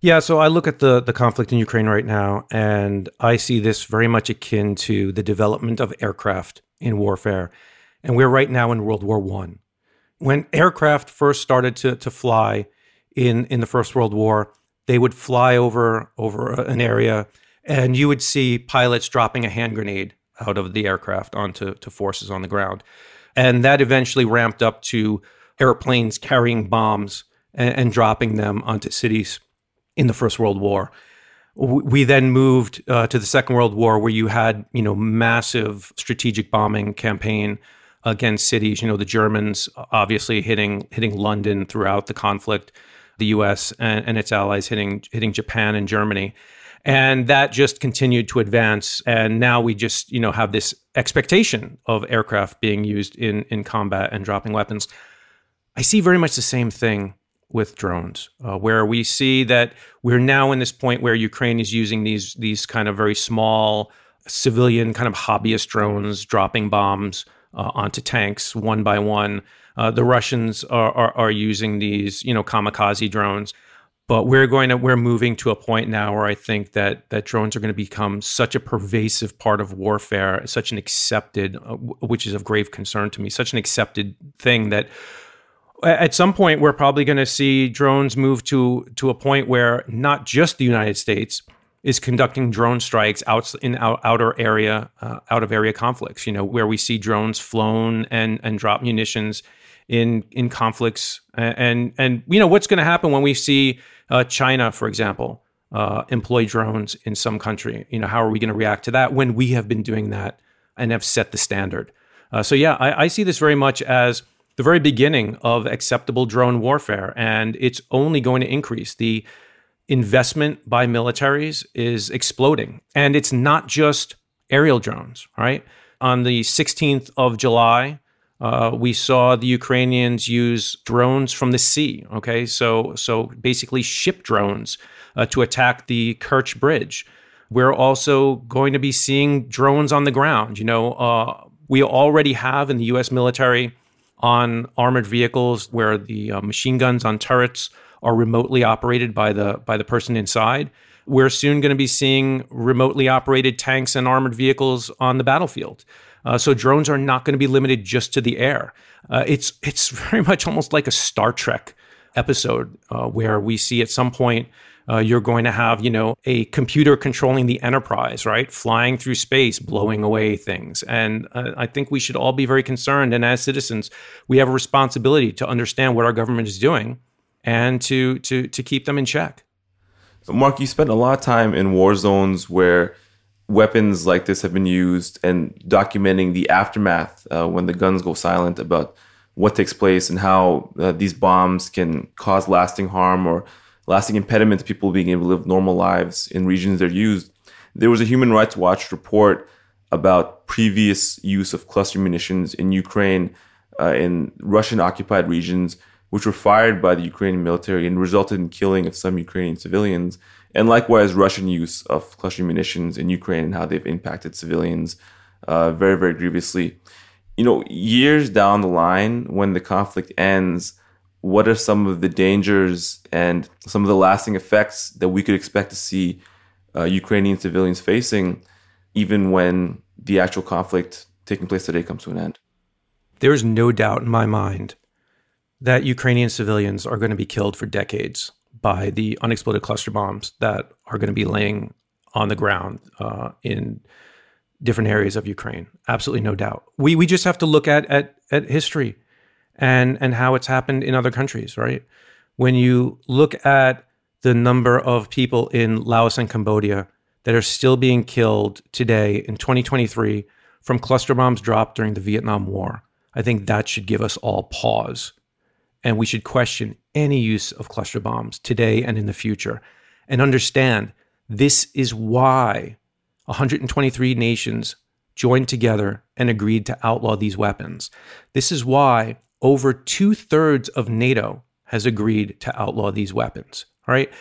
Yeah, so I look at the the conflict in Ukraine right now, and I see this very much akin to the development of aircraft in warfare and we're right now in World War One. When aircraft first started to to fly in in the First World War, they would fly over over an area, and you would see pilots dropping a hand grenade out of the aircraft onto to forces on the ground, and that eventually ramped up to airplanes carrying bombs and, and dropping them onto cities in the First World War we then moved uh, to the Second World War, where you had you know massive strategic bombing campaign against cities. You know, the Germans obviously hitting hitting London throughout the conflict, the U.S. and, and its allies hitting hitting Japan and Germany, and that just continued to advance. And now we just you know have this expectation of aircraft being used in in combat and dropping weapons. I see very much the same thing with drones, uh, where we see that we're now in this point where Ukraine is using these these kind of very small civilian kind of hobbyist drones dropping bombs uh, onto tanks one by one. Uh, the Russians are, are, are using these, you know, kamikaze drones, but we're going to we're moving to a point now where I think that that drones are going to become such a pervasive part of warfare, such an accepted, uh, which is of grave concern to me, such an accepted thing that at some point we're probably going to see drones move to to a point where not just the United States is conducting drone strikes out in out, outer area, uh, out of area conflicts. You know, where we see drones flown and and drop munitions in in conflicts, and and, and you know what's going to happen when we see uh, China, for example, uh, employ drones in some country. You know, how are we going to react to that when we have been doing that and have set the standard? Uh, so yeah, I, I see this very much as the very beginning of acceptable drone warfare, and it's only going to increase. The investment by militaries is exploding, and it's not just aerial drones. Right on the 16th of July, uh, we saw the Ukrainians use drones from the sea. Okay, so so basically ship drones uh, to attack the Kerch Bridge. We're also going to be seeing drones on the ground. You know, uh, we already have in the U.S. military on armored vehicles where the uh, machine guns on turrets are remotely operated by the by the person inside. We're soon going to be seeing remotely operated tanks and armored vehicles on the battlefield. Uh, so drones are not going to be limited just to the air. Uh, it's it's very much almost like a Star Trek episode uh, where we see at some point uh, you're going to have you know a computer controlling the enterprise right flying through space blowing away things and uh, i think we should all be very concerned and as citizens we have a responsibility to understand what our government is doing and to to to keep them in check
mark you spent a lot of time in war zones where weapons like this have been used and documenting the aftermath uh, when the guns go silent about what takes place and how uh, these bombs can cause lasting harm or lasting impediment to people being able to live normal lives in regions they're used. There was a Human Rights Watch report about previous use of cluster munitions in Ukraine uh, in Russian occupied regions, which were fired by the Ukrainian military and resulted in killing of some Ukrainian civilians and likewise Russian use of cluster munitions in Ukraine and how they've impacted civilians uh, very, very grievously. You know, years down the line, when the conflict ends, what are some of the dangers and some of the lasting effects that we could expect to see uh, Ukrainian civilians facing, even when the actual conflict taking place today comes to an end?
There is no doubt in my mind that Ukrainian civilians are going to be killed for decades by the unexploded cluster bombs that are going to be laying on the ground uh, in different areas of Ukraine. Absolutely no doubt. We we just have to look at at at history and and how it's happened in other countries, right? When you look at the number of people in Laos and Cambodia that are still being killed today in 2023 from cluster bombs dropped during the Vietnam War, I think that should give us all pause and we should question any use of cluster bombs today and in the future and understand this is why 123 nations joined together and agreed to outlaw these weapons. This is why over two thirds of NATO has agreed to outlaw these weapons. All right.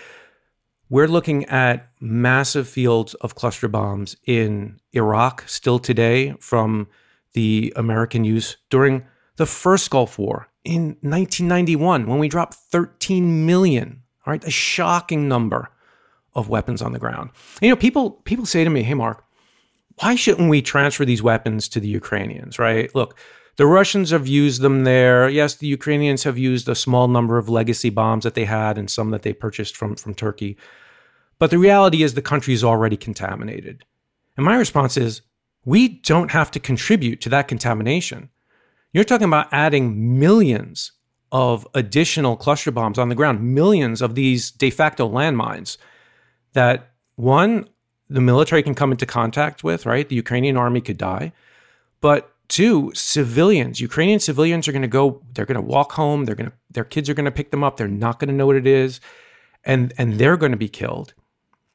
We're looking at massive fields of cluster bombs in Iraq still today from the American use during the first Gulf War in 1991 when we dropped 13 million, all right, a shocking number of weapons on the ground. You know, people people say to me, "Hey Marc, why shouldn't we transfer these weapons to the Ukrainians?" Right? Look, the Russians have used them there. Yes, the Ukrainians have used a small number of legacy bombs that they had and some that they purchased from from Turkey. But the reality is the country is already contaminated. And my response is, we don't have to contribute to that contamination. You're talking about adding millions of additional cluster bombs on the ground, millions of these de facto landmines that one, the military can come into contact with, right? The Ukrainian army could die. But two, civilians, Ukrainian civilians are going to go, they're going to walk home, they're going to, their kids are going to pick them up, they're not going to know what it is, and, and they're going to be killed.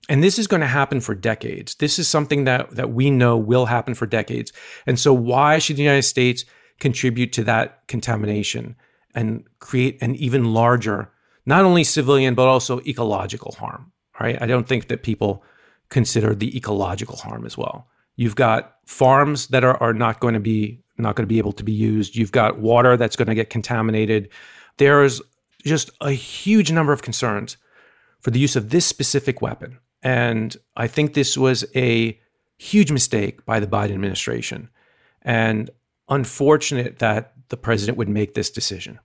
And this is going to happen for decades. This is something that, that we know will happen for decades. And so, why should the United States contribute to that contamination and create an even larger, not only civilian, but also ecological harm, right? I don't think that people consider the ecological harm as well. You've got farms that are, are not going to be not going to be able to be used. You've got water that's going to get contaminated. There's just a huge number of concerns for the use of this specific weapon. And I think this was a huge mistake by the Biden administration. And unfortunate that the president would make this decision.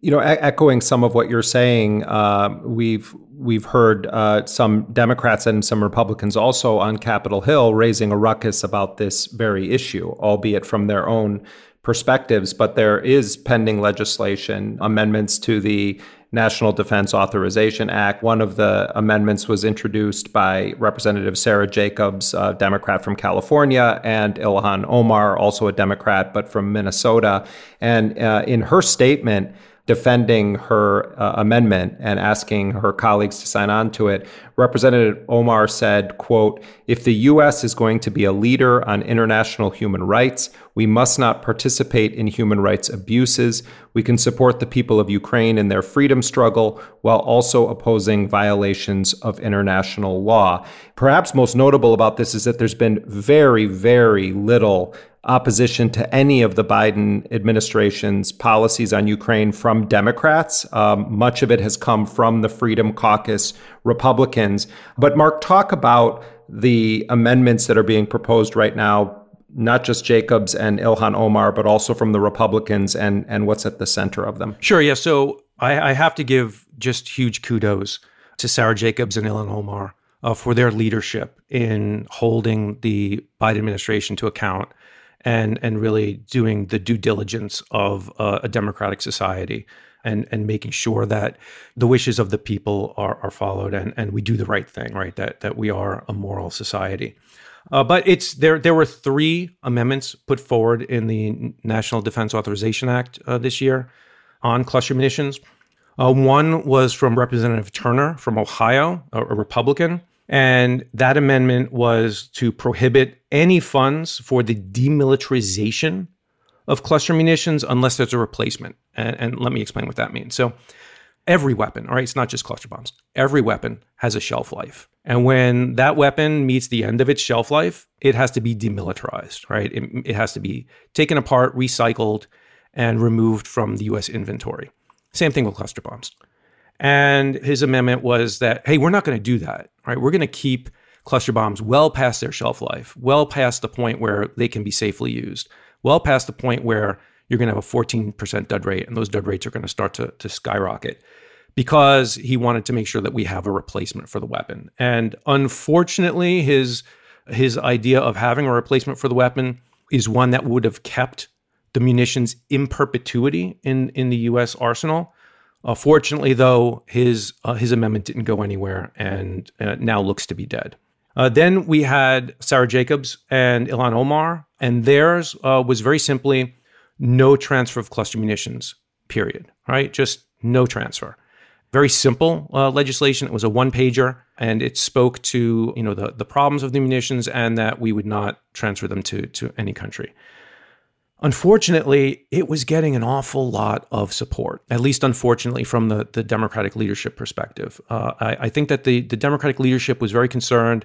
You know, e- echoing some of what you're saying, uh, we've we've heard uh, some Democrats and some Republicans also on Capitol Hill raising a ruckus about this very issue, albeit from their own perspectives. But there is pending legislation, amendments to the National Defense Authorization Act. One of the amendments was introduced by Representative Sara Jacobs, a Democrat from California, and Ilhan Omar, also a Democrat, but from Minnesota. And uh, in her statement, defending her uh, amendment and asking her colleagues to sign on to it, Representative Omar said, quote, if the U.S. is going to be a leader on international human rights, we must not participate in human rights abuses. We can support the people of Ukraine in their freedom struggle while also opposing violations of international law. Perhaps most notable about this is that there's been very, very little opposition to any of the Biden administration's policies on Ukraine from Democrats. Um, much of it has come from the Freedom Caucus Republicans. But, Marc, talk about the amendments that are being proposed right now, not just Jacobs and Ilhan Omar, but also from the Republicans and, and what's at the center of them.
Sure. Yeah. So I, I have to give just huge kudos to Sara Jacobs and Ilhan Omar. Uh, for their leadership in holding the Biden administration to account and and really doing the due diligence of uh, a democratic society and and making sure that the wishes of the people are are followed and and we do the right thing right? That that we are a moral society. Uh, but it's there there were three amendments put forward in the National Defense Authorization Act uh, this year on cluster munitions. Uh, one was from Representative Turner from Ohio a, a Republican and that amendment was to prohibit any funds for the demilitarization of cluster munitions unless there's a replacement. And, and, let me explain what that means. So, every weapon, all right, it's not just cluster bombs, every weapon has a shelf life. And when that weapon meets the end of its shelf life, it has to be demilitarized, right? It, it has to be taken apart, recycled, and removed from the US inventory. Same thing with cluster bombs. And his amendment was that, hey, we're not going to do that, right? We're going to keep cluster bombs well past their shelf life, well past the point where they can be safely used, well past the point where you're going to have a 14% dud rate, and those dud rates are going to start to, to skyrocket because he wanted to make sure that we have a replacement for the weapon. And unfortunately, his his idea of having a replacement for the weapon is one that would have kept the munitions in perpetuity in, in the US arsenal. Uh, fortunately, though, his uh, his amendment didn't go anywhere and uh, now looks to be dead. Uh, then we had Sara Jacobs and Ilhan Omar, and theirs uh, was very simply no transfer of cluster munitions. Period. Right, just no transfer. Very simple uh, legislation. It was a one pager, and it spoke to you know the the problems of the munitions and that we would not transfer them to to any country. Unfortunately, it was getting an awful lot of support, at least unfortunately from the, the Democratic leadership perspective. Uh, I, I, think that the, the Democratic leadership was very concerned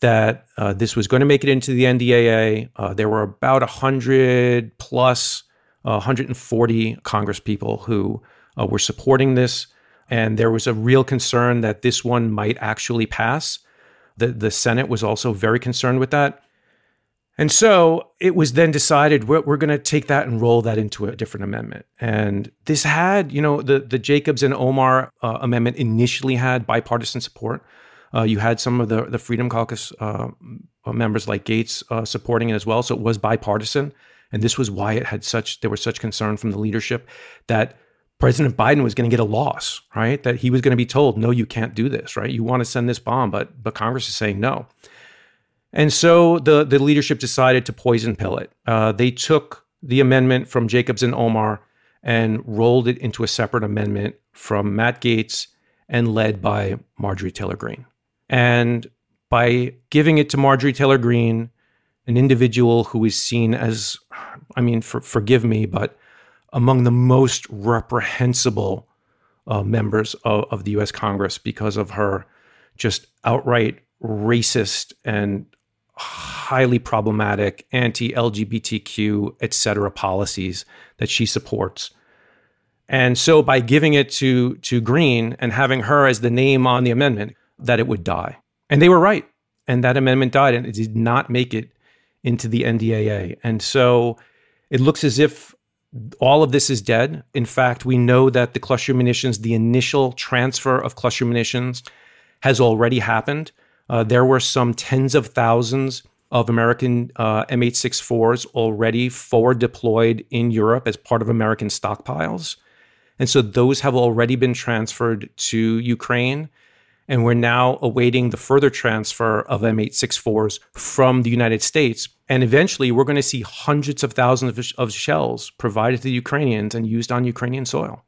that uh, this was going to make it into the NDAA. Uh, there were about 100 plus, 140 Congress people who uh, were supporting this. And there was a real concern that this one might actually pass. The, the Senate was also very concerned with that. And so it was then decided we're, we're going to take that and roll that into a different amendment. And this had, you know, the, the Jacobs and Omar uh, amendment initially had bipartisan support. Uh, you had some of the, the Freedom Caucus uh, members like Gaetz uh, supporting it as well. So it was bipartisan. And this was why it had such, there was such concern from the leadership that President Biden was going to get a loss, right? That he was going to be told, no, you can't do this, right? You want to send this bomb, but, but Congress is saying no. And so the, the leadership decided to poison pill it. Uh, they took the amendment from Jacobs and Omar and rolled it into a separate amendment from Matt Gaetz and led by Marjorie Taylor Greene. And by giving it to Marjorie Taylor Greene, an individual who is seen as, I mean, for, forgive me, but among the most reprehensible uh, members of, of the US Congress because of her just outright racist and highly problematic anti-LGBTQ, et cetera, policies that she supports. And so by giving it to, to Greene and having her as the name on the amendment, that it would die. And they were right. And that amendment died and it did not make it into the NDAA. And so it looks as if all of this is dead. In fact, we know that the cluster munitions, the initial transfer of cluster munitions, has already happened. Uh, there were some tens of thousands of American uh, M864s already forward deployed in Europe as part of American stockpiles. And so those have already been transferred to Ukraine. And we're now awaiting the further transfer of M864s from the United States. And eventually, we're going to see hundreds of thousands of, of shells provided to the Ukrainians and used on Ukrainian soil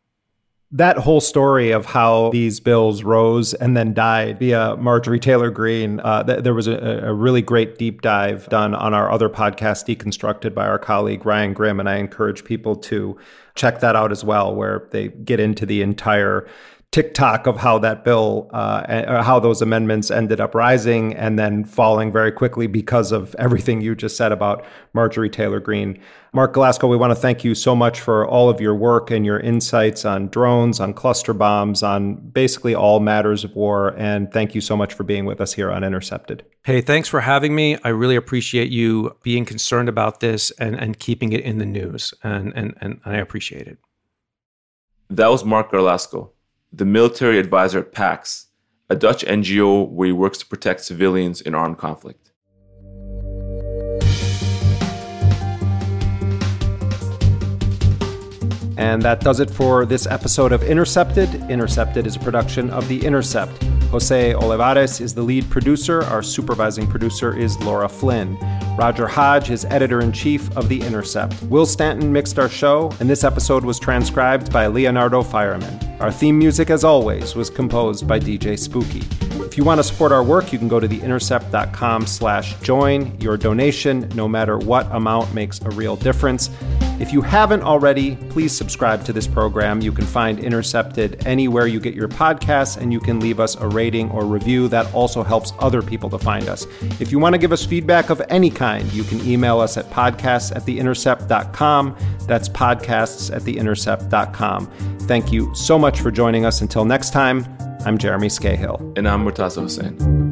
that whole story of how these bills rose and then died via Marjorie Taylor Greene, uh, th- there was a, a, really great deep dive done on our other podcast, Deconstructed, by our colleague Ryan Grim. And I encourage people to check that out as well, where they get into the entire TikTok of how that bill, uh, how those amendments ended up rising and then falling very quickly because of everything you just said about Marjorie Taylor Greene. Marc Garlasco, we want to thank you so much for all of your work and your insights on drones, on cluster bombs, on basically all matters of war. And thank you so much for being with us here on Intercepted.
Hey, thanks for having me. I really appreciate you being concerned about this and, and keeping it in the news. And, and, and I appreciate it.
That was Marc Garlasco the military advisor at PAX, a Dutch NGO where he works to protect civilians in armed conflict.
And that does it for this episode of Intercepted. Intercepted is a production of The Intercept. Jose Olivares is the lead producer. Our supervising producer is Laura Flynn. Roger Hodge is editor in chief of The Intercept. Will Stanton mixed our show, and this episode was transcribed by Leonardo Faierman. Our theme music, as always, was composed by DJ Spooky. If you want to support our work, you can go to theintercept.com slash join. Your donation, no matter what amount, makes a real difference. If you haven't already, please subscribe to this program. You can find Intercepted anywhere you get your podcasts, and you can leave us a rating or review. That also helps other people to find us. If you want to give us feedback of any kind, you can email us at podcasts at theintercept.com. That's podcasts at theintercept.com. Thank you so much for joining us. Until next time, I'm Jeremy Scahill.
And I'm Murtaza Hussain.